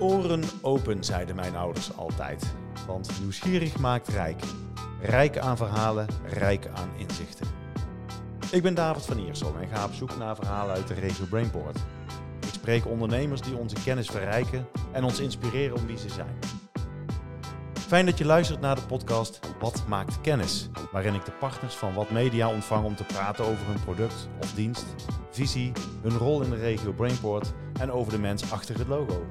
Oren open, zeiden mijn ouders altijd. Want nieuwsgierig maakt rijk. Rijk aan verhalen, rijk aan inzichten. Ik ben David van Iersel en ga op zoek naar verhalen uit de regio Brainport. Ik spreek ondernemers die onze kennis verrijken en ons inspireren om wie ze zijn. Fijn dat je luistert naar de podcast Wat maakt kennis? Waarin ik de partners van Wat Media ontvang om te praten over hun product of dienst, visie, hun rol in de regio Brainport en over de mens achter het logo.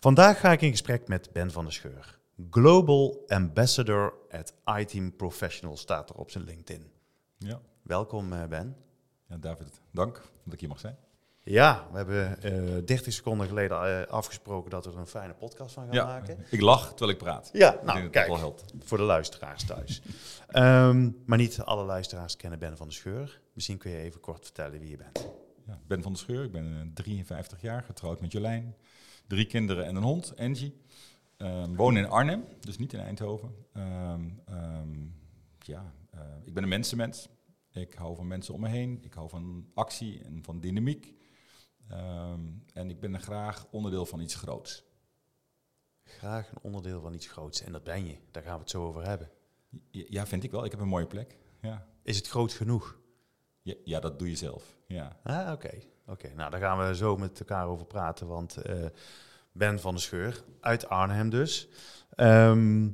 Vandaag ga ik in gesprek met Ben van der Scheur. Global Ambassador at iTeam Professional staat er op zijn LinkedIn. Ja. Welkom eh, Ben. ja, David, dank dat ik hier mag zijn. Ja, we hebben eh 30 seconden geleden eh, afgesproken dat we er een fijne podcast van gaan Ja, maken. ik lach terwijl ik praat. Ja, ik nou kijk, dat wel helpt. voor de luisteraars thuis. Ehm, maar niet alle luisteraars kennen Ben van der Scheur. Misschien kun je even kort vertellen wie je bent. Ja, ik ben van der Scheur, ik ben eh, 53 jaar, getrouwd met Jolijn. Drie kinderen en een hond, Angie. Ehm woon in Arnhem, dus niet in Eindhoven. Ehm, ehm, ja, eh, ik ben een mensenmens. Ik hou van mensen om me heen. Ik hou van actie en van dynamiek. En ik ben er graag onderdeel van iets groots. Graag een onderdeel van iets groots. En dat ben je. Daar gaan we het zo over hebben. Ja, vind ik wel. Ik heb een mooie plek. Ja, Is het groot genoeg? ja, ja dat doe je zelf. Ja. Ah, oké. Oké, nou daar gaan we zo met elkaar over praten. Want eh, Ben van der Scheur, uit Arnhem dus. Ehm,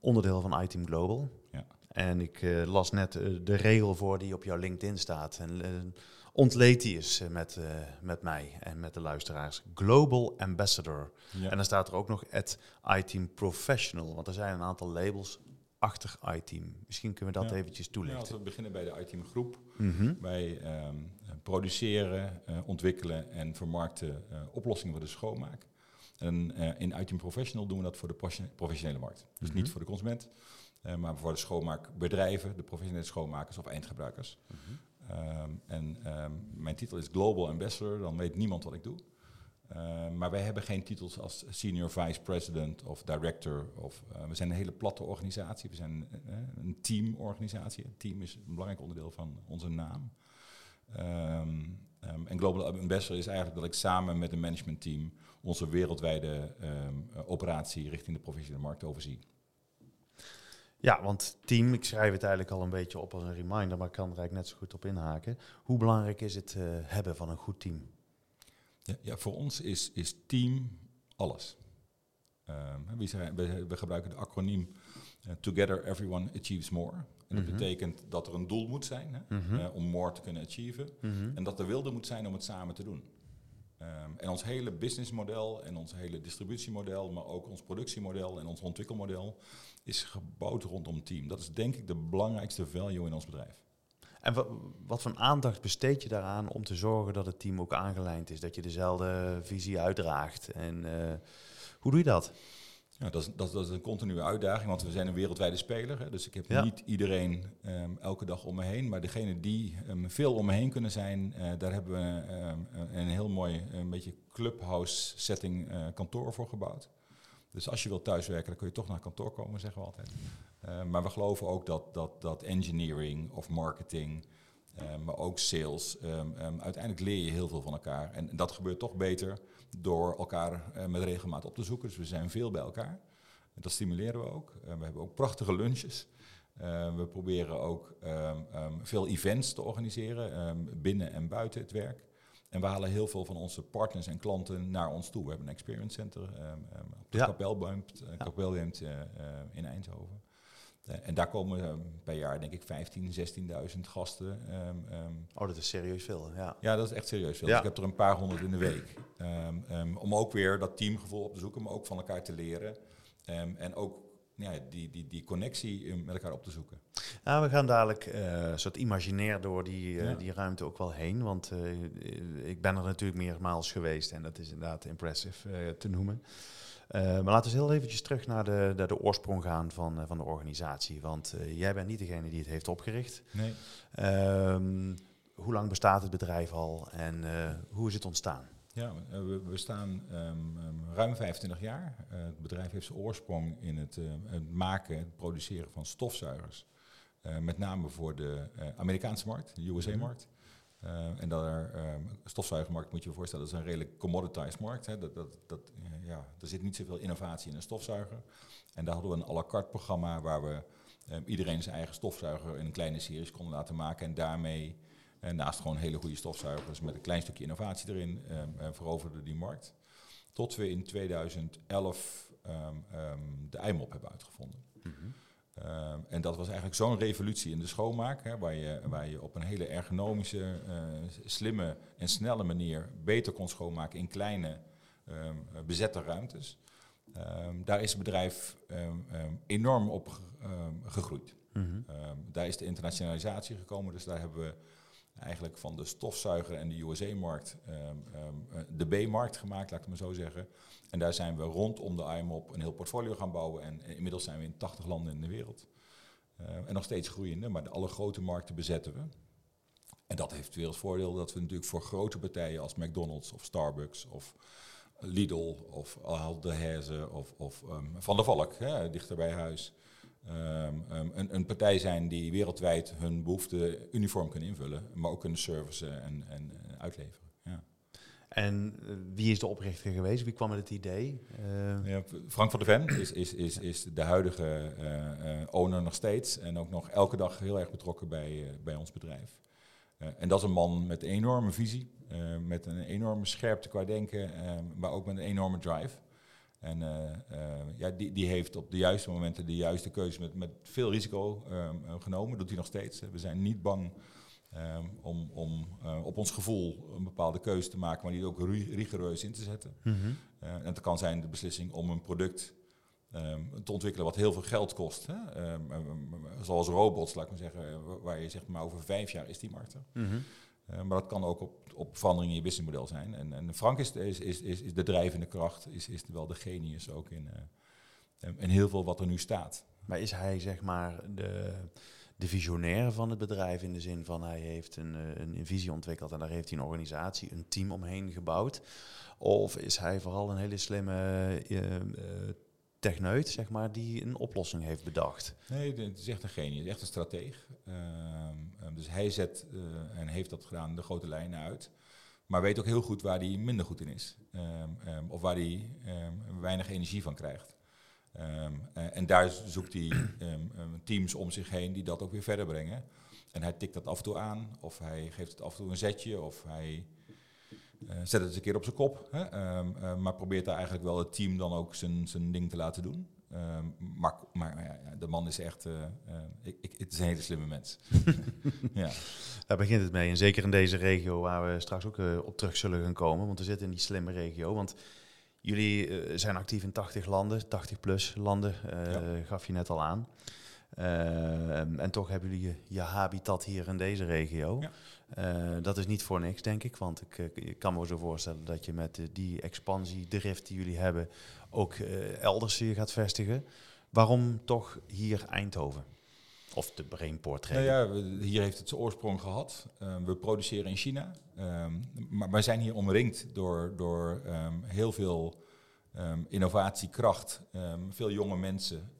onderdeel van iTeam Global. Ja. En ik eh, las net eh, de regel voor die op jouw LinkedIn staat. En ontleed die eens met, met mij en met de luisteraars. Global Ambassador. Ja. En dan staat er ook nog at iTeam Professional. Want er zijn een aantal labels achter iTeam. Misschien kunnen we dat Ja. eventjes Ja, als toelichten. we beginnen bij de iTeam groep. Mhm. Wij ehm, produceren, eh, ontwikkelen en vermarkten eh, oplossingen voor de schoonmaak. En eh, in iTeam Professional doen we dat voor de profession- professionele markt. Dus Mhm. niet voor de consument, maar voor de schoonmaakbedrijven, de professionele schoonmakers of eindgebruikers. Ehm, en ehm, mijn titel is Global Ambassador, dan weet niemand wat ik doe. Ehm, maar wij hebben geen titels als Senior Vice President of Director. Of, we zijn een hele platte organisatie. We zijn een teamorganisatie. Team is een belangrijk onderdeel van onze naam. Ehm, ehm, en Global Ambassador is eigenlijk dat ik samen met een managementteam onze wereldwijde ehm, eh, operatie richting de professionele markt overzie. Ja, want team, ik schrijf het eigenlijk al een beetje op als een reminder, maar ik kan er eigenlijk net zo goed op inhaken. Hoe belangrijk is het eh, hebben van een goed team? Ja, ja, voor ons is, is team alles. We, zijn- we, we gebruiken de acroniem Together Everyone Achieves More. En dat Mhm. betekent dat er een doel moet zijn hè, Mhm. eh, om more te kunnen achieven. Mhm. En dat er wilde moet zijn om het samen te doen. Ehm, en ons hele businessmodel en ons hele distributiemodel, maar ook ons productiemodel en ons ontwikkelmodel is gebouwd rondom team. Dat is denk ik de belangrijkste value in ons bedrijf. En wa- wat voor aandacht besteed je daaraan om te zorgen dat het team ook aangelijnd is, dat je dezelfde visie uitdraagt? En eh, hoe doe je dat? Ja, dat, is, dat, dat is een continue uitdaging, want we zijn een wereldwijde speler. Hè, dus ik heb Ja. niet iedereen ehm, elke dag om me heen. Maar degene die ehm, veel om me heen kunnen zijn, eh, daar hebben we ehm, een heel mooi een beetje clubhouse setting eh, kantoor voor gebouwd. Dus als je wilt thuiswerken, dan kun je toch naar kantoor komen, zeggen we altijd. Eh, maar we geloven ook dat, dat, dat engineering of marketing, maar ook sales, uiteindelijk leer je heel veel van elkaar. En dat gebeurt toch beter door elkaar eh, met regelmaat op te zoeken. Dus we zijn veel bij elkaar. En dat stimuleren we ook. We hebben ook prachtige lunches. Eh, we proberen ook ehm, ehm, veel events te organiseren, ehm, binnen en buiten het werk. En we halen heel veel van onze partners en klanten naar ons toe. We hebben een experience center op de Ja. Kapelbeemt, uh, eh, in Eindhoven. Eh, en daar komen ehm, per jaar denk ik 15.000, 16.000 gasten. ehm, ehm, Oh, dat is serieus veel, ja. ja, dat is echt serieus veel. Ja. Dus ik heb er een paar honderd in de week. Om ook weer dat teamgevoel op te zoeken, maar ook van elkaar te leren. En ook ja, die, die, die connectie met elkaar op te zoeken. Nou, we gaan dadelijk een soort imaginair door die, eh, Ja. die ruimte ook wel heen. Want ik ben er natuurlijk meermaals geweest en dat is inderdaad impressive te noemen. Eh, maar laten we heel eventjes terug naar de, naar de oorsprong gaan van, eh, van de organisatie. Want eh, jij bent niet degene die het heeft opgericht. Nee. Ehm, hoe lang bestaat het bedrijf al en hoe is het ontstaan? Ja, we, we staan ehm, ehm, ruim 25 jaar. Het bedrijf heeft zijn oorsprong in het, het maken, het produceren van stofzuigers. Met name voor de Amerikaanse markt, de USA-markt. Uh, en daar, um, stofzuigermarkt moet je je voorstellen, dat is een redelijk commoditized markt. Hè. Dat, dat, dat, uh, ja, er zit niet zoveel innovatie in een stofzuiger. En daar hadden we een à la carte programma waar we um, iedereen zijn eigen stofzuiger in een kleine series konden laten maken. En daarmee, uh, naast gewoon hele goede stofzuigers met een klein stukje innovatie erin, um, veroverden die markt. Tot we in 2011 de IMOP hebben uitgevonden. -hmm. Uh, en dat was eigenlijk zo'n revolutie in de schoonmaak, hè, waar, je, waar je op een hele ergonomische, uh, slimme en snelle manier beter kon schoonmaken in kleine um, bezette ruimtes. Um, daar is het bedrijf enorm op gegroeid. Mm -hmm. daar is de internationalisatie gekomen, dus daar hebben we eigenlijk van de stofzuiger en de USA-markt de B-markt gemaakt, laat ik het maar zo zeggen. En daar zijn we rondom de IMOP een heel portfolio gaan bouwen. En inmiddels zijn we in 80 landen in de wereld. Uh, en nog steeds groeiende, maar de alle grote markten bezetten we. En dat heeft weer het voordeel dat we natuurlijk voor grote partijen als McDonald's of Starbucks of Lidl of Al de Heze of, of um, Van der Valk, hè, dichter bij huis. Um, um, een, een, partij zijn die wereldwijd hun behoeften uniform kunnen invullen, maar ook kunnen servicen en, en uitleveren. En wie is de oprichter geweest? Wie kwam met het idee? Uh... Ja, Frank van der Ven is, is, is, is de huidige uh, owner nog steeds. En ook nog elke dag heel erg betrokken bij, uh, bij ons bedrijf. en dat is een man met een enorme visie. met een enorme scherpte qua denken. maar ook met een enorme drive. En ja, die, die heeft op de juiste momenten de juiste keuze met, met veel risico genomen. doet hij nog steeds. We zijn niet bang Um, om, om uh, op ons gevoel een bepaalde keuze te maken, maar die ook rigoureus in te zetten. Mm -hmm. uh, en het kan zijn de beslissing om een product um, te ontwikkelen wat heel veel geld kost. Hè? Zoals robots, laat ik maar zeggen, waar je zegt, maar over vijf jaar is die markt er. Mm -hmm. Uh, maar dat kan ook op, op verandering in je businessmodel zijn. En, en Frank is, is, is, is, de drijvende kracht, is, is wel de genius ook in, in heel veel wat er nu staat. Maar is hij zeg maar de de visionair van het bedrijf in de zin van hij heeft een, eh, een, visie ontwikkeld en daar heeft hij een organisatie, een team omheen gebouwd? Of is hij vooral een hele slimme uh, techneut, zeg maar, die een oplossing heeft bedacht? Nee, het is echt een genie, echt een strateeg. Uh, dus hij zet en heeft dat gedaan de grote lijnen uit. Maar weet ook heel goed waar hij minder goed in is. Um, of waar hij weinig energie van krijgt. Uh, en daar zoekt hij teams om zich heen die dat ook weer verder brengen. En hij tikt dat af en toe aan, of hij geeft het af en toe een zetje, of hij zet het eens een keer op zijn kop. Hè? Um, uh, maar probeert daar eigenlijk wel het team dan ook zijn, zijn ding te laten doen. maar maar ja, de man is echt, ik, ik, het is een hele slimme mens. ja. Daar begint het mee. En zeker in deze regio waar we straks ook op terug zullen gaan komen. Want we zitten in die slimme regio. Want Jullie zijn actief in 80 landen, 80 plus landen, ja. gaf je net al aan. Uh, en toch hebben jullie je, je, habitat hier in deze regio. Ja. dat is niet voor niks, denk ik. Want ik, ik, kan me zo voorstellen dat je met die expansiedrift die jullie hebben ook elders je gaat vestigen. Waarom toch hier Eindhoven? Of de Brainport nou ja, hier heeft het zijn oorsprong gehad. Um, we produceren in China. Um, maar wij zijn hier omringd door, door um, heel veel innovatiekracht. veel jonge mensen.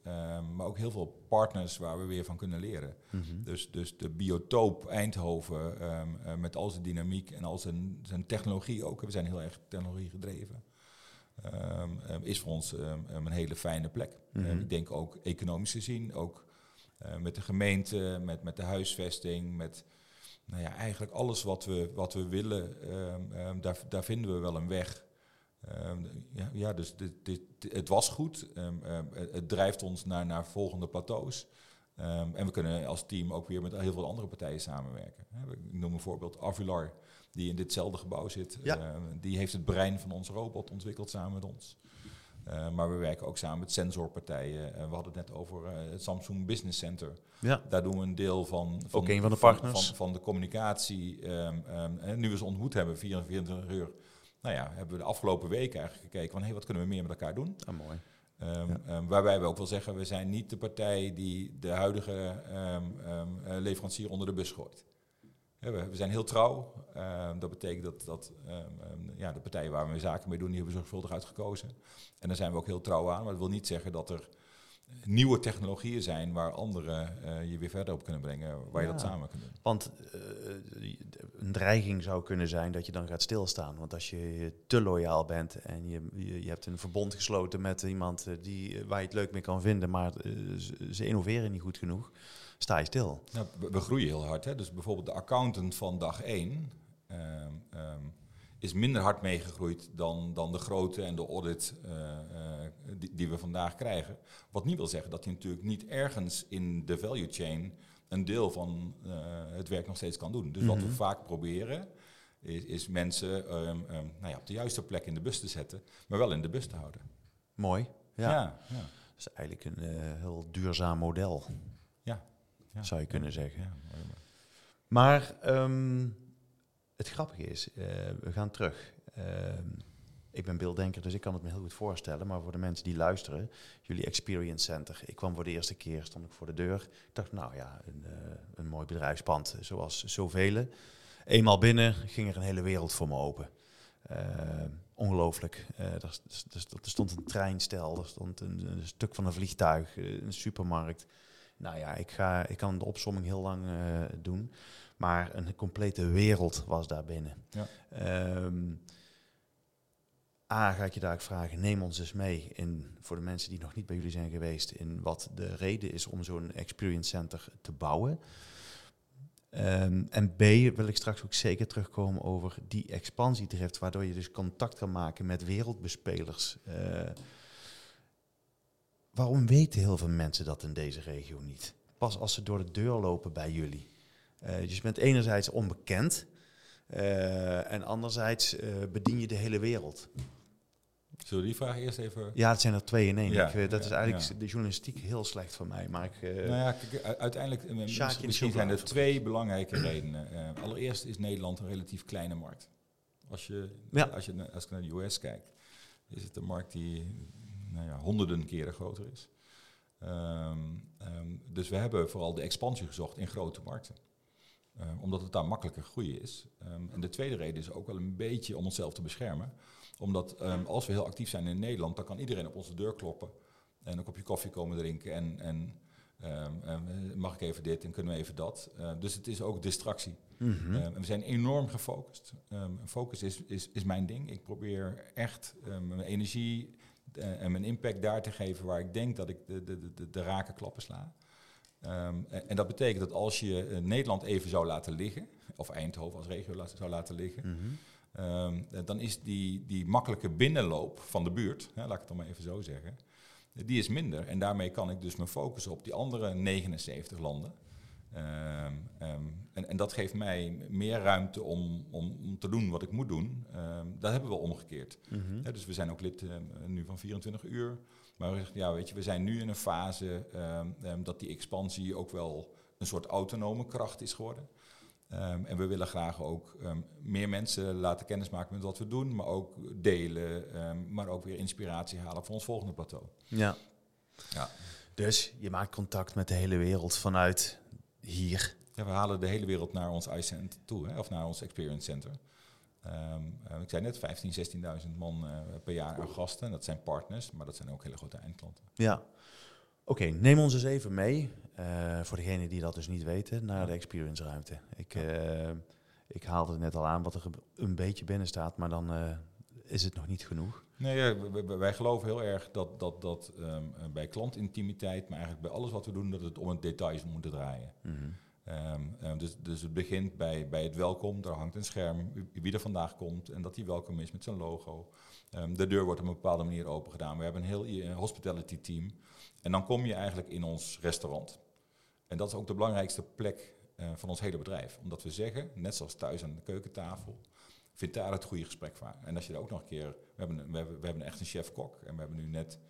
maar ook heel veel partners waar we weer van kunnen leren. Mm -hmm. dus, dus de biotoop Eindhoven uh, met al zijn dynamiek en al zijn, zijn technologie ook. We zijn heel erg technologie gedreven. is voor ons een hele fijne plek. Mm -hmm. ik denk ook economisch gezien, ook uh, met de gemeente, met, met de huisvesting, met nou ja, eigenlijk alles wat we, wat we willen, um, um, daar, daar vinden we wel een weg. Um, ja, ja, dus dit, dit, het was goed. het drijft ons naar, naar volgende plateaus. en we kunnen als team ook weer met heel veel andere partijen samenwerken. Ik noem een voorbeeld Avular, die in ditzelfde gebouw zit. Ja. die heeft het brein van onze robot ontwikkeld samen met ons. Uh, maar we werken ook samen met sensorpartijen. Uh, we hadden het net over uh, het Samsung Business Center. Ja. Daar doen we een deel van. van ook een van de partners. Van, van, de communicatie. Um, um, en nu we ze ontmoet hebben, 24 uur. Nou ja, hebben we de afgelopen weken eigenlijk gekeken van... hé, hey, wat kunnen we meer met elkaar doen? Ah, mooi. Um, ja. waarbij we ook wel zeggen, we zijn niet de partij die de huidige leverancier onder de bus gooit. We, we, zijn heel trouw. Dat betekent dat, dat ja, de partijen waar we zaken mee doen, die hebben we zorgvuldig uitgekozen. En daar zijn we ook heel trouw aan. Maar dat wil niet zeggen dat er nieuwe technologieën zijn waar anderen eh, je weer verder op kunnen brengen, waar je dat samen kunt doen. Want eh, een dreiging zou kunnen zijn dat je dan gaat stilstaan. Want als je te loyaal bent en je, je, hebt een verbond gesloten met iemand eh, die, waar je het leuk mee kan vinden, maar ze, innoveren niet goed genoeg, sta je stil. Nou, we, we groeien heel hard. Hè? Dus bijvoorbeeld de accountant van dag 1 ehm, ehm, is minder hard meegegroeid dan, dan de grote en de audit eh, eh, die, die we vandaag krijgen. Wat niet wil zeggen dat hij natuurlijk niet ergens in de value chain een deel van eh, het werk nog steeds kan doen. Dus wat we Mhm. vaak proberen is, is mensen ehm, ehm, nou ja, op de juiste plek in de bus te zetten, maar wel in de bus te houden. Mooi. Ja. ja. ja. Dat is eigenlijk een heel duurzaam model, Ja. Ja. zou je kunnen zeggen. Maar ehm, het grappige is, eh, we gaan terug. Ehm, ik ben beelddenker, dus ik kan het me heel goed voorstellen. Maar voor de mensen die luisteren, jullie Experience Center. Ik kwam voor de eerste keer, stond ik voor de deur. Ik dacht, nou ja, een, eh, een mooi bedrijfspand, zoals zoveel. Eenmaal binnen ging er een hele wereld voor me open. Ehm, ongelooflijk. Eh, er, stond een treinstel, er stond een, een stuk van een vliegtuig, eh, een supermarkt. Nou ja, ik, ga, ik kan de opsomming heel lang eh, doen. Maar een complete wereld was daar binnen. Ja. Ehm, A, ga ik je daar ook vragen, neem ons eens mee in, voor de mensen die nog niet bij jullie zijn geweest, in wat de reden is om zo'n experience center te bouwen. Ehm, en B, wil ik straks ook zeker terugkomen over die expansiedrift, waardoor je dus contact kan maken met wereldbespelers. Eh, waarom weten heel veel mensen dat in deze regio niet? Pas als ze door de deur lopen bij jullie. Eh, dus je bent enerzijds onbekend eh, en anderzijds eh, bedien je de hele wereld. Zullen we die vraag eerst even... Ja, het zijn er twee in één. Ja, Ik, dat is eigenlijk ja. de journalistiek heel slecht van mij. Maar ik, Nou ja, kijk, uiteindelijk misschien zijn er twee belangrijke redenen. Allereerst is Nederland een relatief kleine markt. Als je, als je als ik naar de US kijkt, is het een markt die nou ja, honderden keren groter is. Ehm, ehm, dus we hebben vooral de expansie gezocht in grote markten. Ehm, omdat het daar makkelijker groeien is. Ehm, en de tweede reden is ook wel een beetje om onszelf te beschermen. Omdat ehm, als we heel actief zijn in Nederland, dan kan iedereen op onze deur kloppen. En een kopje koffie komen drinken. En, en mag ik even dit en kunnen we even dat. Dus het is ook distractie. mhm. En we zijn enorm gefocust. Focus is, is, is mijn ding. Ik probeer echt mijn energie eh, en mijn impact daar te geven waar ik denk dat ik de, de, de- de, de rake klappen sla. Ehm, en, dat betekent dat als je eh, Nederland even zou laten liggen, of Eindhoven als regio zou laten liggen, Mhm. Ehm, eh, dan is die, die makkelijke binnenloop van de buurt, hè, laat ik het dan maar even zo zeggen, die is minder. En daarmee kan ik dus me focussen op die andere 79 landen. Ehm, en, en dat geeft mij meer ruimte om, om, om te doen wat ik moet doen. Dat hebben we omgekeerd. Mhm. Dus we zijn ook lid nu van 24 uur. Maar ja, weet je, we zijn nu in een fase ehm, ehm, dat die expansie ook wel een soort autonome kracht is geworden. Ehm, en we willen graag ook meer mensen laten kennismaken met wat we doen, maar ook delen, maar ook weer inspiratie halen voor ons volgende plateau. Ja. Ja. Dus je maakt contact met de hele wereld vanuit hier. Ja, we halen de hele wereld naar ons iCenter toe, hè, of naar ons Experience Center. Ehm, eh, ik zei net 15.000, 16.000 man eh, per jaar aan gasten. Dat zijn partners, maar dat zijn ook hele grote eindklanten. Ja. Oké, neem ons eens even mee, eh, voor degenen die dat dus niet weten, naar de experience ruimte. Ik, eh, ik haalde het net al aan wat er een beetje binnen staat, maar dan is het nog niet genoeg. Nee, ja, wij geloven heel erg dat, dat, dat ehm, eh, bij klantintimiteit, maar eigenlijk bij alles wat we doen, dat het om het details moet draaien. Ehm, ehm, dus, dus het begint bij, bij het welkom. Daar hangt een scherm wie- er vandaag komt en dat hij welkom is met zijn logo. Ehm, de deur wordt op een bepaalde manier open gedaan. We hebben een heel hospitality team. En dan kom je eigenlijk in ons restaurant. En dat is ook de belangrijkste plek eh, van ons hele bedrijf. Omdat we zeggen, net zoals thuis aan de keukentafel, vind daar het goede gesprek van. En als je er ook nog een keer... We hebben, we hebben, we hebben echt een chef-kok. En we hebben nu net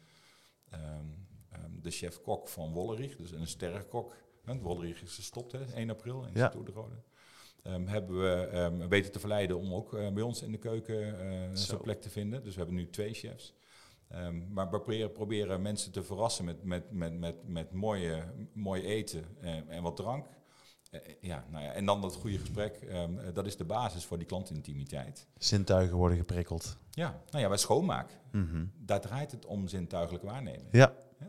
ehm, ehm, de chef-kok van Wollerich, dus een sterrenkok. Hè, Wollerich is gestopt, hè, 1 april in Ja. de Rode. Ehm, hebben we ehm, weten te verleiden om ook eh, bij ons in de keuken eh Zo. zo'n plek te vinden. Dus we hebben nu twee chefs. Ehm, maar we proberen, proberen mensen te verrassen met, met, met, met, met mooie, mooi eten en wat drank. eh, ja, nou ja, en dan dat goede gesprek, dat is de basis voor die klantintimiteit. Zintuigen worden geprikkeld. Ja, nou ja, bij schoonmaak, Mhm. daar draait het om zintuigelijk waarnemen. Ja, Ja,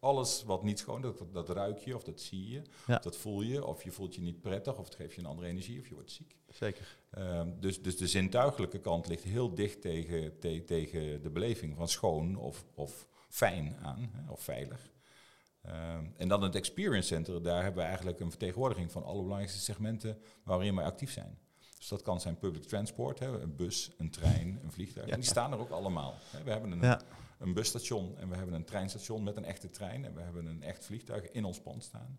alles wat niet schoon, dat, dat ruik je of dat zie je, Ja. of dat voel je, of je voelt je niet prettig, of het geeft je een andere energie, of je wordt ziek. zeker. Ehm, dus, dus de zintuigelijke kant ligt heel dicht tegen, te- tegen de beleving van schoon of, of fijn aan, hè, of veilig. Ehm, en dan het Experience Center, daar hebben we eigenlijk een vertegenwoordiging van alle belangrijkste segmenten waarin wij actief zijn. Dus dat kan zijn public transport, hè, een bus, een trein, een vliegtuig. Ja. En die staan er ook allemaal. Hè. We hebben een, Ja. Een busstation en we hebben een treinstation met een echte trein en we hebben een echt vliegtuig in ons pand staan.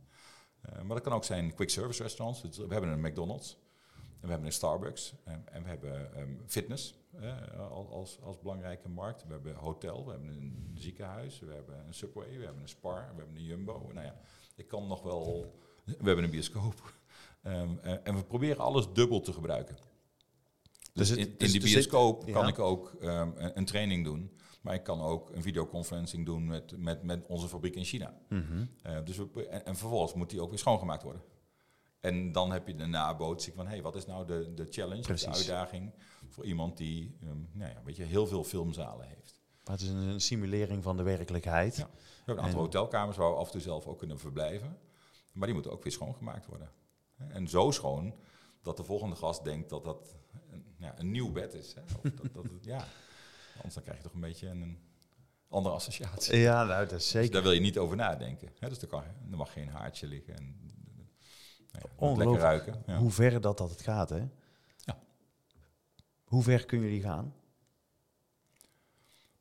Eh, maar dat kan ook zijn quick service restaurants. Dus we hebben een McDonald's. En we hebben een Starbucks en, en we hebben ehm, fitness eh, al- als, als belangrijke markt. We hebben hotel, we hebben een ziekenhuis, we hebben een Subway, we hebben een Spar, we hebben een Jumbo. Nou ja, ik kan nog wel... We hebben een bioscoop. Ehm, eh, en we proberen alles dubbel te gebruiken. Dus, Dus het- in, in dus- die dus bioscoop kan ja. ik ook ehm, een, een training doen. Maar ik kan ook een videoconferencing doen met, met, met onze fabriek in China. Mhm. Eh, dus we, en, en vervolgens moet die ook weer schoongemaakt worden. En dan heb je de nabootsing van, hey, wat is nou de, de challenge, Precies. de uitdaging voor iemand die ehm, nou ja, weet je, heel veel filmzalen heeft. Maar het is een, een simulering van de werkelijkheid. Ja. We hebben een aantal En- hotelkamers waar we af en toe zelf ook kunnen verblijven. Maar die moeten ook weer schoongemaakt worden. En zo schoon dat de volgende gast denkt dat dat een, ja, een nieuw bed is. Hè? Of dat, dat ja. Anders dan krijg je toch een beetje een, andere associatie. Ja, nou, dat is Dus zeker. daar wil je niet over nadenken. Hè? Dus er, kan, er mag geen haartje liggen. En, nou ja, lekker ruiken. Ja. Hoe ver dat, dat het gaat, hè? Ja. Hoe ver kunnen jullie gaan?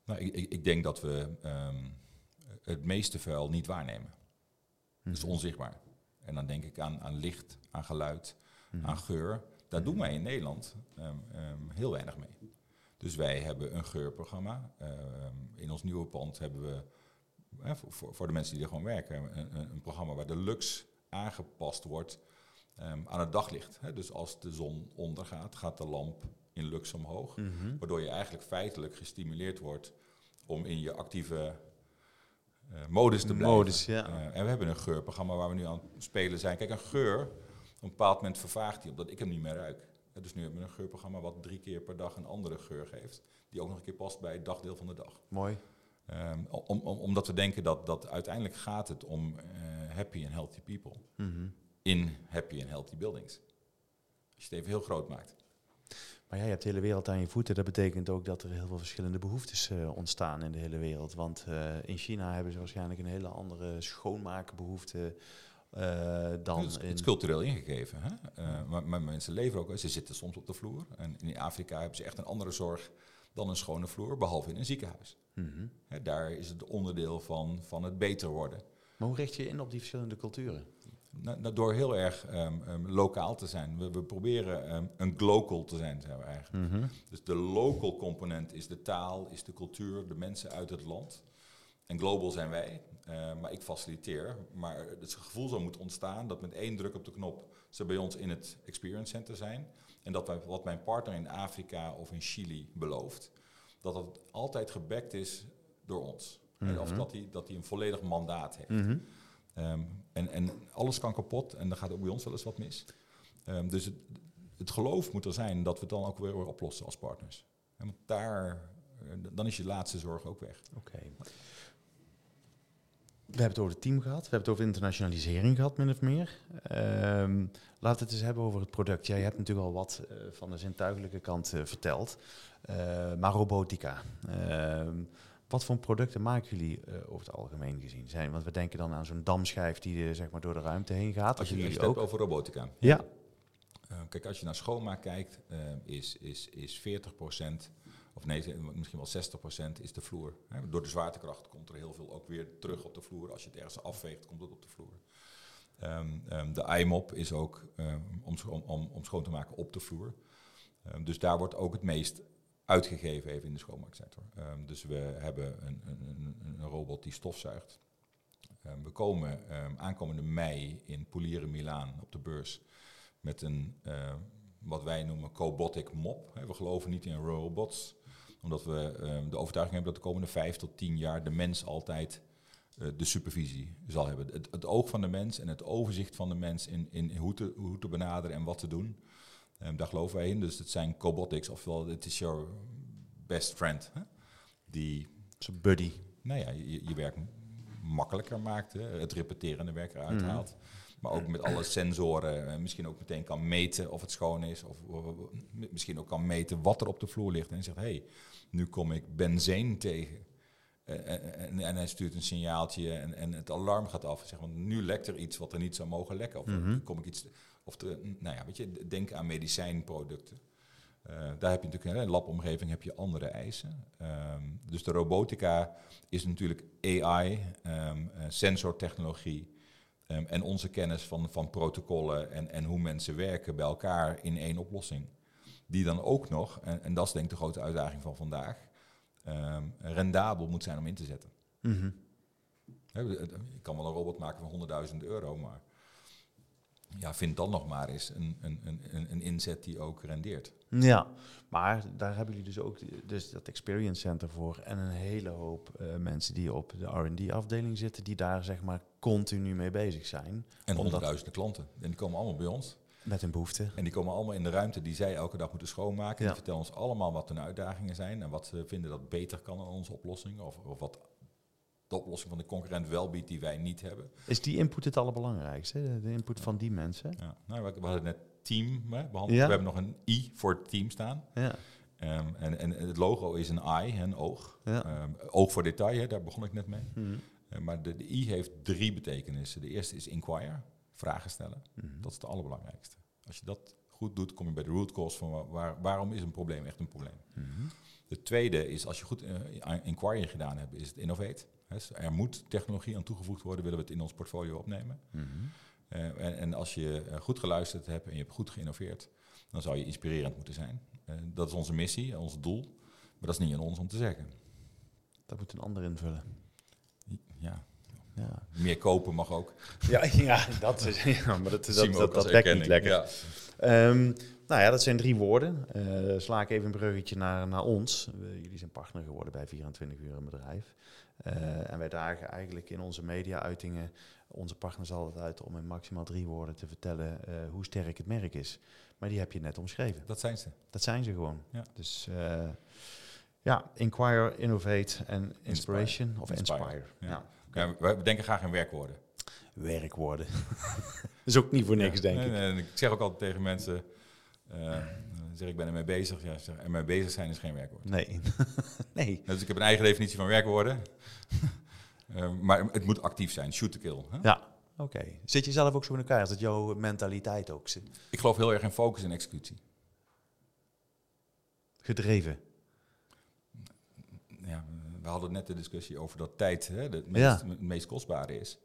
Nou, ik, ik, ik denk dat we ehm, het meeste vuil niet waarnemen. Dat is Mhm. onzichtbaar. En dan denk ik aan, aan licht, aan geluid, Mhm. aan geur. Daar doen wij in Nederland ehm, ehm, heel weinig mee. Dus wij hebben een geurprogramma. Ehm, in ons nieuwe pand hebben we, voor, voor, de mensen die er gewoon werken, een, een, programma waar de lux aangepast wordt aan het daglicht. Hè. Dus als de zon ondergaat, gaat de lamp in lux omhoog. Mhm. Waardoor je eigenlijk feitelijk gestimuleerd wordt om in je actieve eh, modus te blijven. Modus, ja. Eh, en we hebben een geurprogramma waar we nu aan het spelen zijn. Kijk, een geur, een bepaald moment vervaagt die, omdat ik hem niet meer ruik. Dus nu hebben we een geurprogramma wat drie keer per dag een andere geur geeft. Die ook nog een keer past bij het dagdeel van de dag. Mooi. Ehm, om, om, omdat we denken dat, dat uiteindelijk gaat het om eh, happy and healthy people. Mhm. In happy and healthy buildings. Als je het even heel groot maakt. Maar ja, je hebt de hele wereld aan je voeten. Dat betekent ook dat er heel veel verschillende behoeftes eh, ontstaan in de hele wereld. Want eh, in China hebben ze waarschijnlijk een hele andere schoonmaakbehoefte eh, dan het, is, in... het is cultureel ingegeven. Hè? Eh, maar, maar mensen leven ook, ze zitten soms op de vloer. En in Afrika hebben ze echt een andere zorg dan een schone vloer, behalve in een ziekenhuis. Mhm. Hè, daar is het onderdeel van, van het beter worden. Maar hoe richt je je in op die verschillende culturen? Nou, nou, door heel erg ehm, ehm, lokaal te zijn. We, we proberen ehm, een glocal te zijn, zijn we eigenlijk. Mhm. Dus de local component is de taal, is de cultuur, de mensen uit het land. En global zijn wij, eh, maar ik faciliteer. Maar het gevoel zou moeten ontstaan dat met één druk op de knop ze bij ons in het Experience Center zijn. En dat wij, wat mijn partner in Afrika of in Chili belooft, dat dat altijd gebackt is door ons. Mhm. Of dat hij dat hij een volledig mandaat heeft. Mhm. Ehm, en, en alles kan kapot en dan gaat ook bij ons wel eens wat mis. Ehm, dus het, het geloof moet er zijn dat we het dan ook weer oplossen als partners. En want daar, eh, dan is je laatste zorg ook weg. Oké. Hebben het over het team gehad. We hebben het over internationalisering gehad, min of meer. Ehm, laten we het eens hebben over het product. Jij hebt natuurlijk al wat eh, van de zintuigelijke kant eh, verteld. Eh, maar robotica. Ehm, wat voor producten maken jullie eh, over het algemeen gezien? Zijn, want we denken dan aan zo'n damschijf die zeg maar door de ruimte heen gaat. Als je, het hebt ook. over robotica. Ja. Kijk, als je naar schoonmaak kijkt, is, is, is 40%, of nee, misschien wel 60% is de vloer. Hè. Door de zwaartekracht komt er heel veel ook weer terug op de vloer. Als je het ergens afveegt, komt het op de vloer. Ehm, ehm, de iMop is ook ehm, om, om, om schoon te maken op de vloer. Dus daar wordt ook het meest uitgegeven even in de schoonmaaksector. Dus we hebben een, een, een, robot die stofzuigt. We komen aankomende mei in Polieren Milaan op de beurs met een wat wij noemen cobotic mop. We geloven niet in robots, omdat we ehm, de overtuiging hebben dat de komende vijf tot tien jaar de mens altijd eh, de supervisie zal hebben. Het, het, oog van de mens en het overzicht van de mens in, in hoe, te, hoe te benaderen en wat te doen. Um, daar geloven wij in. Dus het zijn cobotics, ofwel het is jouw best friend. Hè? Die... Zo'n buddy. Nou ja, je, je werk makkelijker maakt. Hè? Het repeterende werk eruit mhm. haalt. Maar ook met alle sensoren eh, misschien ook meteen kan meten of het schoon is. Of, misschien ook kan meten wat er op de vloer ligt. En zegt, hé, hey, nu kom ik benzeen tegen. Eh, eh, en, en, hij stuurt een signaaltje en, en het alarm gaat af. Zeg, want nu lekt er iets wat er niet zou mogen lekken. Of mhm. kom ik iets... Of de, nou ja, weet je, denk aan medicijnproducten. daar heb je natuurlijk in een labomgeving heb je andere eisen. Ehm, dus de robotica is natuurlijk AI, um, sensortechnologie, Ehm, en onze kennis van, van protocollen en, en hoe mensen werken bij elkaar in één oplossing. Die dan ook nog, en, en dat is denk ik de grote uitdaging van vandaag, ehm, rendabel moet zijn om in te zetten. Mm ik kan wel een robot maken van 100.000 euro, maar ja, vind dan nog maar eens een, een, een, een inzet die ook rendeert. Ja, maar daar hebben jullie dus ook dus dat experience center voor en een hele hoop uh, mensen die op de R&D afdeling zitten, die daar zeg maar continu mee bezig zijn. En honderdduizenden klanten. En die komen allemaal bij ons. Met een behoefte. En die komen allemaal in de ruimte die zij elke dag moeten schoonmaken. Ja. Die vertellen ons allemaal wat hun uitdagingen zijn en wat ze vinden dat beter kan aan onze oplossing. Of, of wat de oplossing van de concurrent wel biedt die wij niet hebben. Is die input het allerbelangrijkste? De input van die mensen? Ja. Nou, we, hadden net team hè, behandeld. We hebben nog een I voor het team staan. Ja. Um, en, en het logo is een eye, een oog. Ja. Um, oog voor detail, hè, daar begon ik net mee. Mm. Uh, maar de, de, I heeft drie betekenissen. De eerste is inquire, vragen stellen. Mm. Dat is het allerbelangrijkste. Als je dat goed doet, kom je bij de root cause van waar, waarom is een probleem echt een probleem. Mm. De tweede is, als je goed uh, inquiry gedaan hebt, is het innovate. Er moet technologie aan toegevoegd worden, willen we het in ons portfolio opnemen. Mm en, en, als je eh, goed geluisterd hebt en je hebt goed geïnnoveerd, dan zou je inspirerend moeten zijn. Uh, dat is onze missie, ons doel. Maar dat is niet aan ons om te zeggen. Dat moet een ander invullen. Ja. ja. Meer kopen mag ook. Ja, ja dat is. Ja, maar dat, dat, dat, dat dekt niet lekker. Ja. Um, nou ja, dat zijn drie woorden. Uh, sla ik even een bruggetje naar, naar ons. jullie zijn partner geworden bij 24 uur een bedrijf. Uh, en wij dragen eigenlijk in onze media-uitingen onze partners altijd uit om in maximaal drie woorden te vertellen uh, hoe sterk het merk is. Maar die heb je net omschreven. Dat zijn ze. Dat zijn ze gewoon. Ja. Dus uh, ja, inquire, innovate en inspiration of inspire. Ja. ja. we denken graag in werkwoorden. Werkwoorden. is ook niet voor niks, denk ik. ik zeg ook altijd tegen mensen, uh, zeg ik ben ermee bezig. Ja, zeg, ermee bezig zijn is geen werkwoord. Nee. nee. Dus ik heb een eigen definitie van werkwoorden. uh, maar het moet actief zijn, shoot to kill. Hè? Ja, oké. Zit je zelf ook zo in elkaar? Is dat jouw mentaliteit ook? Zit? Ik geloof heel erg in focus en executie. Gedreven? Ja, we hadden net de discussie over dat tijd hè, het, meest, het meest kostbare is.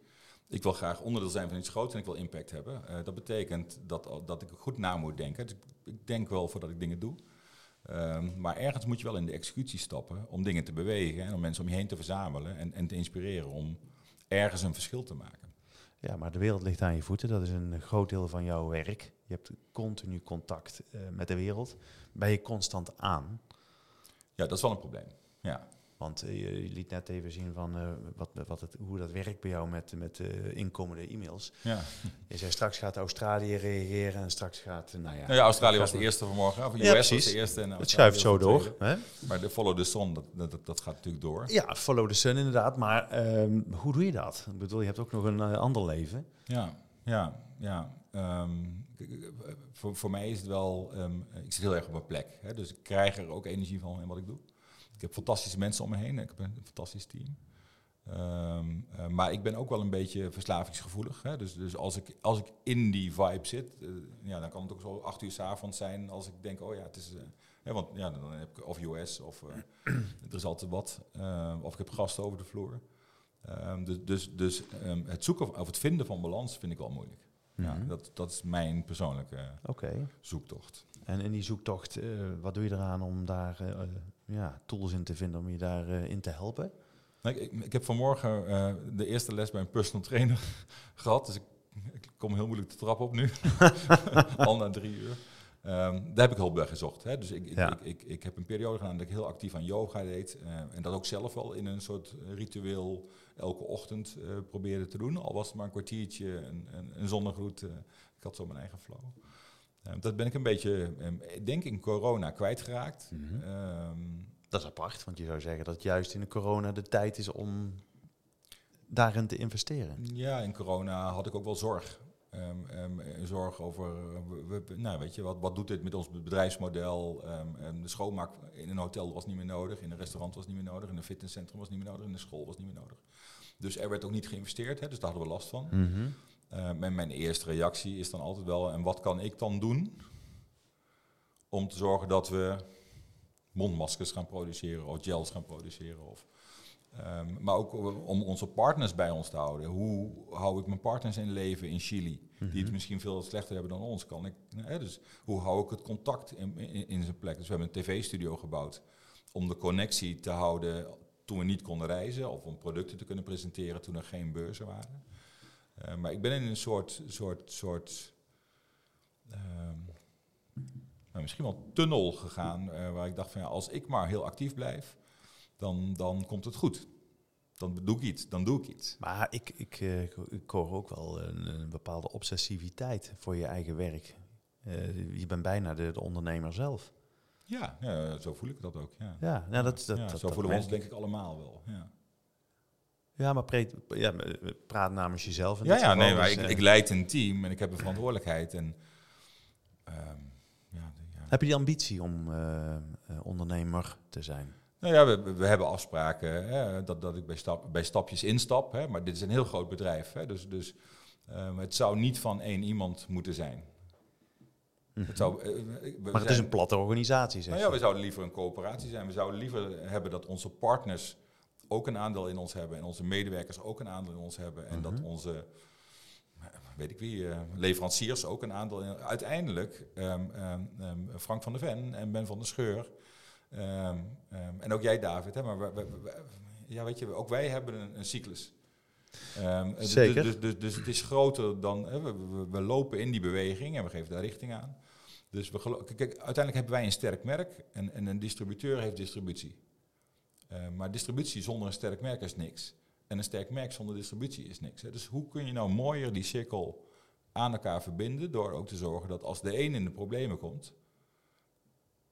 Ik wil graag onderdeel zijn van iets groots en ik wil impact hebben. Uh, dat betekent dat, dat ik goed na moet denken. Dus ik denk wel voordat ik dingen doe. Um, maar ergens moet je wel in de executie stappen om dingen te bewegen en om mensen om je heen te verzamelen en, en te inspireren om ergens een verschil te maken. Ja, maar de wereld ligt aan je voeten. Dat is een groot deel van jouw werk. Je hebt continu contact uh, met de wereld. Ben je constant aan? Ja, dat is wel een probleem. Ja. Want uh, je liet net even zien van uh, wat, wat het, hoe dat werkt bij jou met, met uh, inkomende e-mails. Ja. Je zei straks gaat Australië reageren en straks gaat... Nou ja, nou ja Australië was de eerste vanmorgen. Of US ja, was de eerste. En het schuift zo door. Hè? Maar de follow the sun, dat, dat, dat, gaat natuurlijk door. Ja, follow the sun inderdaad. Maar um, hoe doe je dat? Ik bedoel, je hebt ook nog een ander leven. Ja, ja, ja. Um, voor, voor mij is het wel... Um, ik zit heel erg op mijn plek. Hè, dus ik krijg er ook energie van in wat ik doe. Ik heb fantastische mensen om me heen. Ik heb een fantastisch team. Um, uh, maar ik ben ook wel een beetje verslavingsgevoelig. Hè? Dus, dus als, ik, als ik in die vibe zit, uh, ja, dan kan het ook zo acht uur s avonds zijn als ik denk, oh ja, het is... Uh, want ja, dan heb ik of US of er is altijd wat. Ehm, of ik heb gasten over de vloer. Um, dus dus, dus het zoeken of het vinden van balans vind ik wel moeilijk. Mm -hmm. ja, mhm. dat, dat is mijn persoonlijke okay. zoektocht. En in die zoektocht, wat doe je eraan om daar ja, tools in te vinden om je daarin uh, in te helpen? Nou, ik, ik, heb vanmorgen uh, de eerste les bij een personal trainer gehad. Dus ik, ik, kom heel moeilijk de trap op nu. Al na drie uur. Ehm, daar heb ik hulp bij gezocht. Hè. Dus ik, ik, Ja. ik, ik, ik heb een periode gedaan dat ik heel actief aan yoga deed. eh, en dat ook zelf wel in een soort ritueel elke ochtend eh, probeerde te doen. Al was het maar een kwartiertje, een, een, een zonnegroet. eh, ik had zo mijn eigen flow. Ehm, dat ben ik een beetje, ehm, ik denk in corona, kwijtgeraakt. Ehm, Dat is apart, want je zou zeggen dat juist in de corona de tijd is om daarin te investeren. Ja, in corona had ik ook wel zorg. Ehm, eh, zorg over, eh, we- we- nou weet je, wat, wat doet dit met ons bedrijfsmodel? De schoonmaak in een hotel was niet meer nodig, in een restaurant was niet meer nodig, in een fitnesscentrum was niet meer nodig, in de school was niet meer nodig. Dus er werd ook niet geïnvesteerd, hè, dus daar hadden we last van. Mhm. En mijn eerste reactie is dan altijd wel, en wat kan ik dan doen om te zorgen dat we mondmaskers gaan produceren of gels gaan produceren of Ehm, maar ook om onze partners bij ons te houden. Hoe hou ik mijn partners in leven in Chili, die het misschien veel slechter hebben dan ons? Kan ik, hè, dus hoe hou ik het contact in, in, in zijn plek? Dus we hebben een tv-studio gebouwd om de connectie te houden toen we niet konden reizen, of om producten te kunnen presenteren toen er geen beurzen waren. Eh, maar ik ben in een soort, soort, soort ehm, nou, misschien wel tunnel gegaan, eh, waar ik dacht van ja, als ik maar heel actief blijf, dan, dan komt het goed. Dan doe ik iets, dan doe ik iets. Maar ik, ik, eh, ik hoor ook wel een, een bepaalde obsessiviteit voor je eigen werk. Je bent bijna de, de ondernemer zelf. Ja, ja, zo voel ik dat ook. Ja. Ja, nou, dat, dat, Ja, dat, zo dat voelen we ons denk ik allemaal wel. Ja, Ja, maar preet, ja, eh, praat namens jezelf. in ja, ja nee, maar ik, eh, ik leid een team en ik heb een verantwoordelijkheid. En, ehm, ja, ja. Heb je die ambitie om eh, ondernemer te zijn? Nou ja, we, we hebben afspraken hè, dat, dat ik bij, stap, bij stapjes instap. Hè, maar dit is een heel groot bedrijf. Hè, dus dus ehm, het zou niet van één iemand moeten zijn. Het zou, we Maar het is een platte organisatie, zeg Nou ja, we zouden liever een coöperatie zijn. We zouden liever hebben dat onze partners ook een aandeel in ons hebben. En onze medewerkers ook een aandeel in ons hebben. En dat onze, eh, weet ik wie, eh, leveranciers ook een aandeel in. Uiteindelijk, ehm, ehm, Frank van der Ven en Ben van der Scheur. en ook jij, David. Hè, maar we- we- we- ja, weet je, ook wij hebben een, een cyclus. Dus- Zeker. Dus, dus, dus het is groter dan. Hè, we, lopen in die beweging en we geven daar richting aan. Dus we kijk, uiteindelijk hebben wij een sterk merk en, en een distributeur heeft distributie. Eh, maar distributie zonder een sterk merk is niks. En een sterk merk zonder distributie is niks. Hè. Dus hoe kun je nou mooier die cirkel aan elkaar verbinden door ook te zorgen dat als de een in de problemen komt,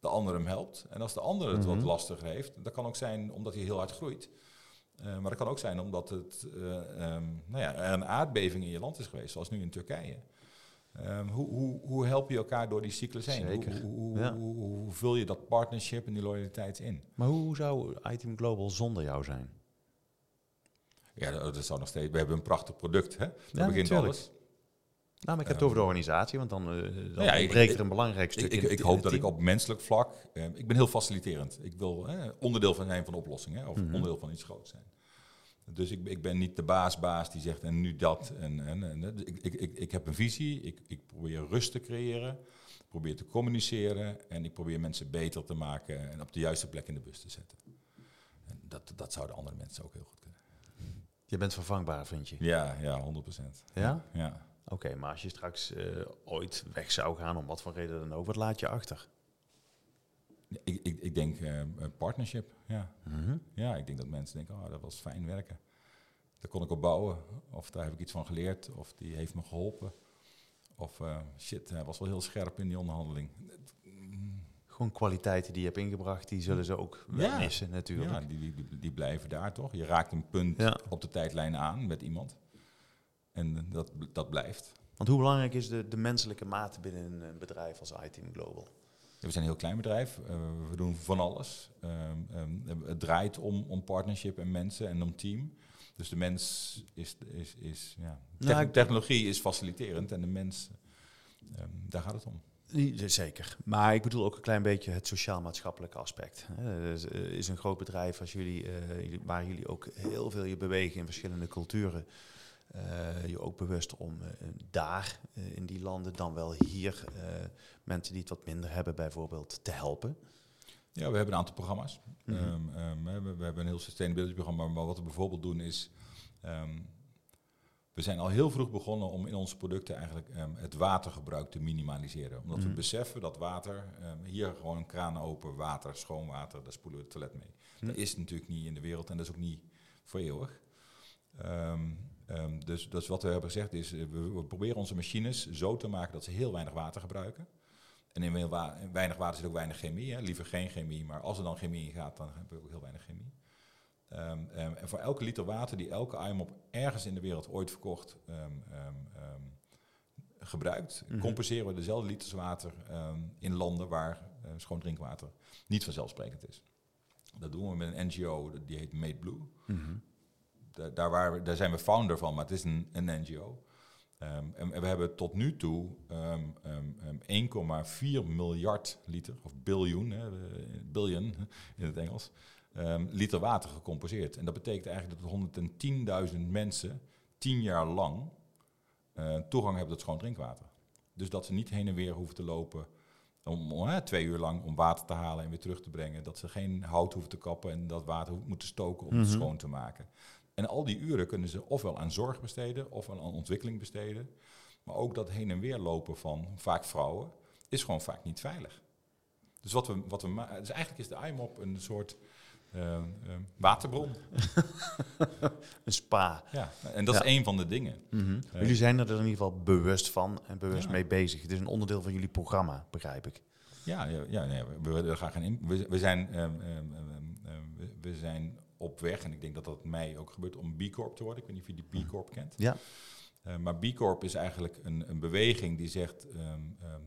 de ander hem helpt. En als de ander het wat Mhm. lastiger heeft, dat kan ook zijn omdat hij heel hard groeit. Eh, maar dat kan ook zijn omdat het, eh, ehm, nou ja, er een aardbeving in je land is geweest, zoals nu in Turkije. Ehm, hoe, hoe, hoe help je elkaar door die cyclus heen? Zeker, Hoe, hoe, ja. vul je dat partnership en die loyaliteit in? Maar hoe zou Item Global zonder jou zijn? Ja, dat, dat zou nog steeds. We hebben een prachtig product, hè? Daar Ja, begint natuurlijk. alles. Nou, maar ik heb het over de organisatie, want dan, eh dan ja, ik- breekt er een belangrijk stuk Ik, in ik, hoop dat ik op menselijk vlak. eh, ik ben heel faciliterend. Ik wil onderdeel van zijn van de oplossing, hè, of Mhm. onderdeel van iets groots zijn. Dus ik, ik ben niet de baas-baas die zegt en nu dat. En, en, en, dus ik, ik, ik, ik heb een visie. Ik, ik probeer rust te creëren. Probeer te communiceren. En ik probeer mensen beter te maken en op de juiste plek in de bus te zetten. En dat, dat zouden andere mensen ook heel goed kunnen. Je bent vervangbaar, vind je? Ja, ja, 100%. Ja? Ja. Oké, maar als je straks eh, ooit weg zou gaan, om wat voor reden dan ook, wat laat je achter? Ik, ik, ik denk eh, partnership, ja. Mhm. Ja, ik denk dat mensen denken, oh, dat was fijn werken. Daar kon ik op bouwen. Of daar heb ik iets van geleerd. Of die heeft me geholpen. Of eh, shit, hij was wel heel scherp in die onderhandeling. Gewoon kwaliteiten die je hebt ingebracht, die zullen ze ook Ja. missen natuurlijk. Ja, die, die, die, blijven daar toch. Je raakt een punt Ja. op de tijdlijn aan met iemand. En dat, dat blijft. Want hoe belangrijk is de, de menselijke mate binnen een bedrijf als iTeam Global? We zijn een heel klein bedrijf. Eh, we doen van alles. Ehm, ehm, het draait om, om partnership en mensen en om team. Dus de mens is, is, is ja. Nou, Techn- technologie is faciliterend en de mens, ehm, daar gaat het om. Zeker. Maar ik bedoel ook een klein beetje het sociaal-maatschappelijke aspect. Het is, eh, is een groot bedrijf als jullie, eh, jullie- waar jullie ook heel veel je bewegen in verschillende culturen. Eh, je ook bewust om eh, daar eh, in die landen dan wel hier mensen die het wat minder hebben bijvoorbeeld te helpen. Ja, we hebben een aantal programma's. Mhm. Ehm, ehm, we, hebben, we hebben een heel sustainability programma, maar wat we bijvoorbeeld doen is... ehm, we zijn al heel vroeg begonnen om in onze producten eigenlijk het watergebruik te minimaliseren. Omdat we Mhm. beseffen dat water, hier gewoon een kraan open, water, schoon water, daar spoelen we het toilet mee. Dat is natuurlijk niet in de wereld en dat is ook niet voor eeuwig. Ehm, ehm, dus, dus wat we hebben gezegd is, eh, we, we proberen onze machines zo te maken dat ze heel weinig water gebruiken. En in heel wa- in weinig water zit ook weinig chemie. Hè. Liever geen chemie, maar als er dan chemie in gaat, dan hebben we ook heel weinig chemie. Ehm, ehm, en voor elke liter water die elke IMOP ergens in de wereld ooit verkocht gebruikt, Mhm. compenseren we dezelfde liters water in landen waar eh, schoon drinkwater niet vanzelfsprekend is. Dat doen we met een NGO, die heet Made Blue. Mhm. Daar, we- daar zijn we founder van, maar het is een, een NGO. Ehm, en, en we hebben tot nu toe ehm, ehm, ehm, 1,4 miljard liter, of biljoen, hè, billion in het Engels, liter water gecompenseerd. En dat betekent eigenlijk dat 110.000 mensen tien jaar lang eh, toegang hebben tot schoon drinkwater. Dus dat ze niet heen en weer hoeven te lopen om, om, hè, twee uur lang om water te halen en weer terug te brengen. Dat ze geen hout hoeven te kappen en dat water moeten stoken om het Mhm. schoon te maken. En al die uren kunnen ze ofwel aan zorg besteden, ofwel aan ontwikkeling besteden. Maar ook dat heen en weer lopen van vaak vrouwen is gewoon vaak niet veilig. Dus wat we, wat we dus eigenlijk is de IMOP een soort eh, eh, waterbron. Een spa. Ja, en dat Ja. is één van de dingen. Mhm. Ja. Jullie zijn er in ieder geval bewust van en bewust Ja. mee bezig. Het is een onderdeel van jullie programma, begrijp ik. Ja, ja, ja nee, we, we graag gaan in. We, we zijn, ehm, ehm, ehm, we, we zijn op weg, en ik denk dat dat mij ook gebeurt, om B Corp te worden. Ik weet niet of je die B Corp kent. Ja. Eh, maar B Corp is eigenlijk een, een beweging die zegt ehm, ehm,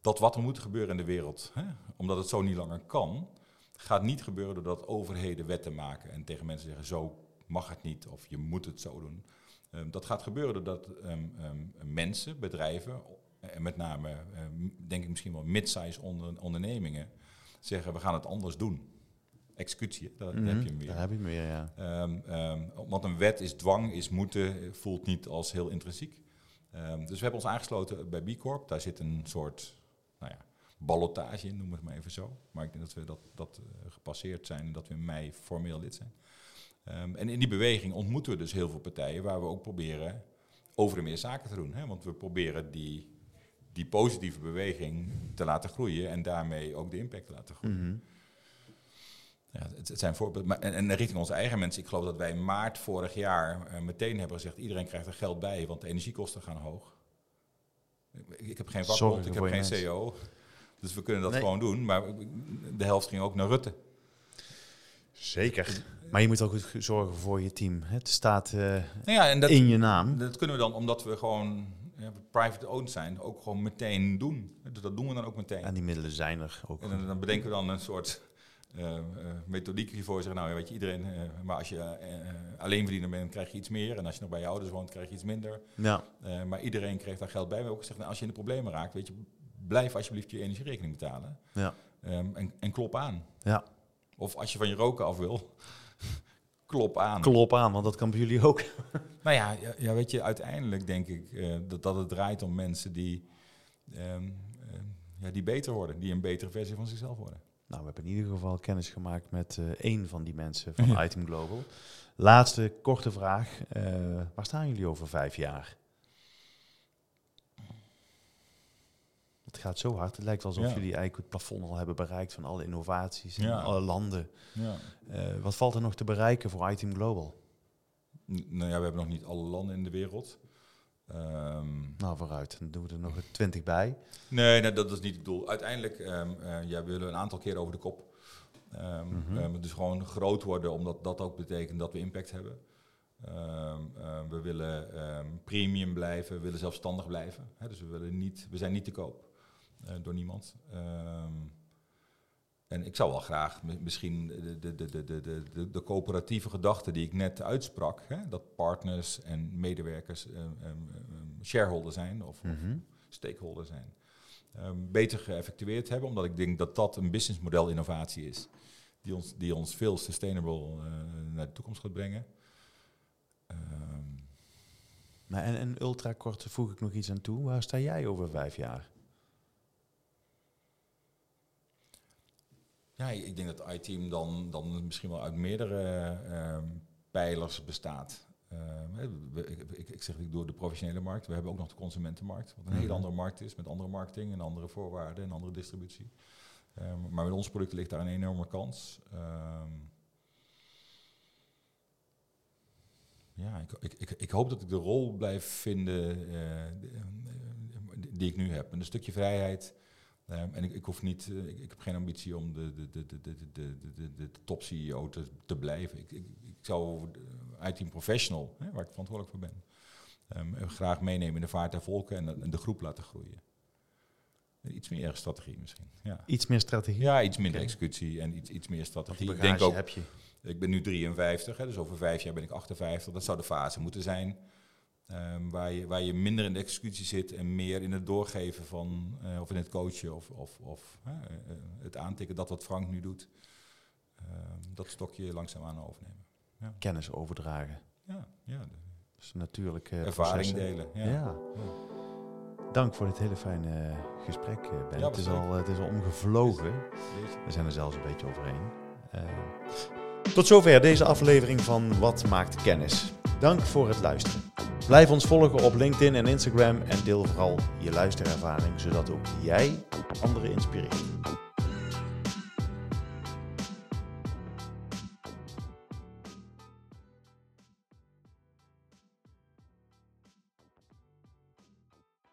dat wat er moet gebeuren in de wereld, hè, omdat het zo niet langer kan, gaat niet gebeuren doordat overheden wetten maken en tegen mensen zeggen zo mag het niet of je moet het zo doen. Ehm, dat gaat gebeuren doordat mensen, bedrijven, en met name denk ik misschien wel mid-size onder, ondernemingen, zeggen we gaan het anders doen. Executie, hè, daar Mhm. heb je hem weer. Daar heb je hem weer, ja. Ehm, ehm, want een wet is dwang, is moeten, voelt niet als heel intrinsiek. Ehm, dus we hebben ons aangesloten bij B Corp. Daar zit een soort nou ja, ballotage in, noem het maar even zo. Maar ik denk dat we dat, dat eh, gepasseerd zijn en dat we in mei formeel lid zijn. En in die beweging ontmoeten we dus heel veel partijen waar we ook proberen over en meer zaken te doen. Hè? Want we proberen die, die positieve beweging te laten groeien en daarmee ook de impact te laten groeien. Mhm. Ja, het, zijn voorbeelden. Maar, en, en richting onze eigen mensen. Ik geloof dat wij in maart vorig jaar eh, meteen hebben gezegd... iedereen krijgt er geld bij, want de energiekosten gaan hoog. Ik, ik heb geen vakbond, ik heb geen. CEO. Dus we kunnen dat Nee. gewoon doen. Maar de helft ging ook naar Rutte. Zeker. Maar je moet ook goed zorgen voor je team. Het staat eh, Nou ja, en dat, in je naam. dat kunnen we dan, omdat we gewoon ja, private owned zijn... ook gewoon meteen doen. Dus dat doen we dan ook meteen. En die middelen zijn er ook. En dan, dan bedenken we dan een soort methodiek hiervoor. Zeggen, nou ja, weet je, iedereen, eh, maar als je eh, eh, alleenverdiener bent, krijg je iets meer. En als je nog bij je ouders woont, krijg je iets minder. Ja, Eh, maar iedereen kreeg daar geld bij. We hebben ook gezegd, nou, als je in de problemen raakt, weet je, blijf alsjeblieft je energierekening betalen. ja, Ehm, en, en klop aan. ja. Of als je van je roken af wil, klop aan. Klop aan, want dat kan bij jullie ook. Nou ja, ja, ja, weet je, uiteindelijk denk ik eh, dat, dat het draait om mensen die, ehm, ehm, ja, die beter worden. Die een betere versie van zichzelf worden. Nou, we hebben in ieder geval kennis gemaakt met eh één van die mensen van Item Global. Laatste korte vraag. Eh, waar staan jullie over vijf jaar? Het gaat zo hard. Het lijkt alsof Ja. jullie eigenlijk het plafond al hebben bereikt van alle innovaties in Ja. alle landen. Ja. Eh, wat valt er nog te bereiken voor Item Global? N- Nou ja, we hebben nog niet alle landen in de wereld. Ehm, Nou, vooruit. Dan doen we er nog twintig bij. nee, nee, dat is niet het doel. Uiteindelijk, ehm eh, ja, we willen een aantal keer over de kop. Mhm. ehm, dus gewoon groot worden, omdat dat ook betekent dat we impact hebben. Ehm, we willen premium blijven, we willen zelfstandig blijven. Hè, dus we, willen niet, we zijn niet te koop eh, door niemand. En ik zou wel graag mi- misschien de, de, de, de, de, de, coöperatieve gedachte die ik net uitsprak, hè, dat partners en medewerkers ehm, shareholder zijn of, of Mhm. stakeholder zijn, beter geëffectueerd hebben. Omdat ik denk dat dat een businessmodel innovatie is. Die ons, die ons veel sustainable eh, naar de toekomst gaat brengen. Maar en, en ultra kort voeg ik nog iets aan toe. Waar sta jij over vijf jaar? Ja, ik denk dat iTeam dan, dan misschien wel uit meerdere ehm, pijlers bestaat. ik, ik, ik, zeg ik door de professionele markt. We hebben ook nog de consumentenmarkt, wat een hele mhm. andere markt is met andere marketing en andere voorwaarden en andere distributie. Um, maar met onze producten ligt daar een enorme kans. Um, ja, ik, ik, ik, hoop dat ik de rol blijf vinden uh, die ik nu heb. een stukje vrijheid. Um, en ik, ik hoef niet, uh, ik, ik, heb geen ambitie om de, de, de, de, de, de, de, de top CEO te, te blijven. Ik, ik, ik zou IT professional, hè, waar ik verantwoordelijk voor ben, um, graag meenemen in de vaart der volken en, en de groep laten groeien. Iets meer strategie misschien. Ja. Iets meer strategie? Ja, iets minder executie en iets, iets meer strategie. Ik denk ook, heb je? Ik ben nu 53, hè, dus over vijf jaar ben ik 58. Dat zou de fase moeten zijn um, waar, je, waar je minder in de executie zit en meer in het doorgeven van, uh, of in het coachen of, of, of uh, het aantikken, dat wat Frank nu doet. Um, dat stokje langzaamaan overnemen. Ja. Kennis overdragen. Ja, ja. Dus natuurlijk. Ervaring delen. Ja. ja. Dank voor dit hele fijne gesprek, Ben. het, is al, het is al omgevlogen. We zijn er zelfs een beetje overheen. Tot zover deze aflevering van Wat maakt kennis. Dank voor het luisteren. Blijf ons volgen op LinkedIn en Instagram en deel vooral je luisterervaring, zodat ook jij anderen inspireert.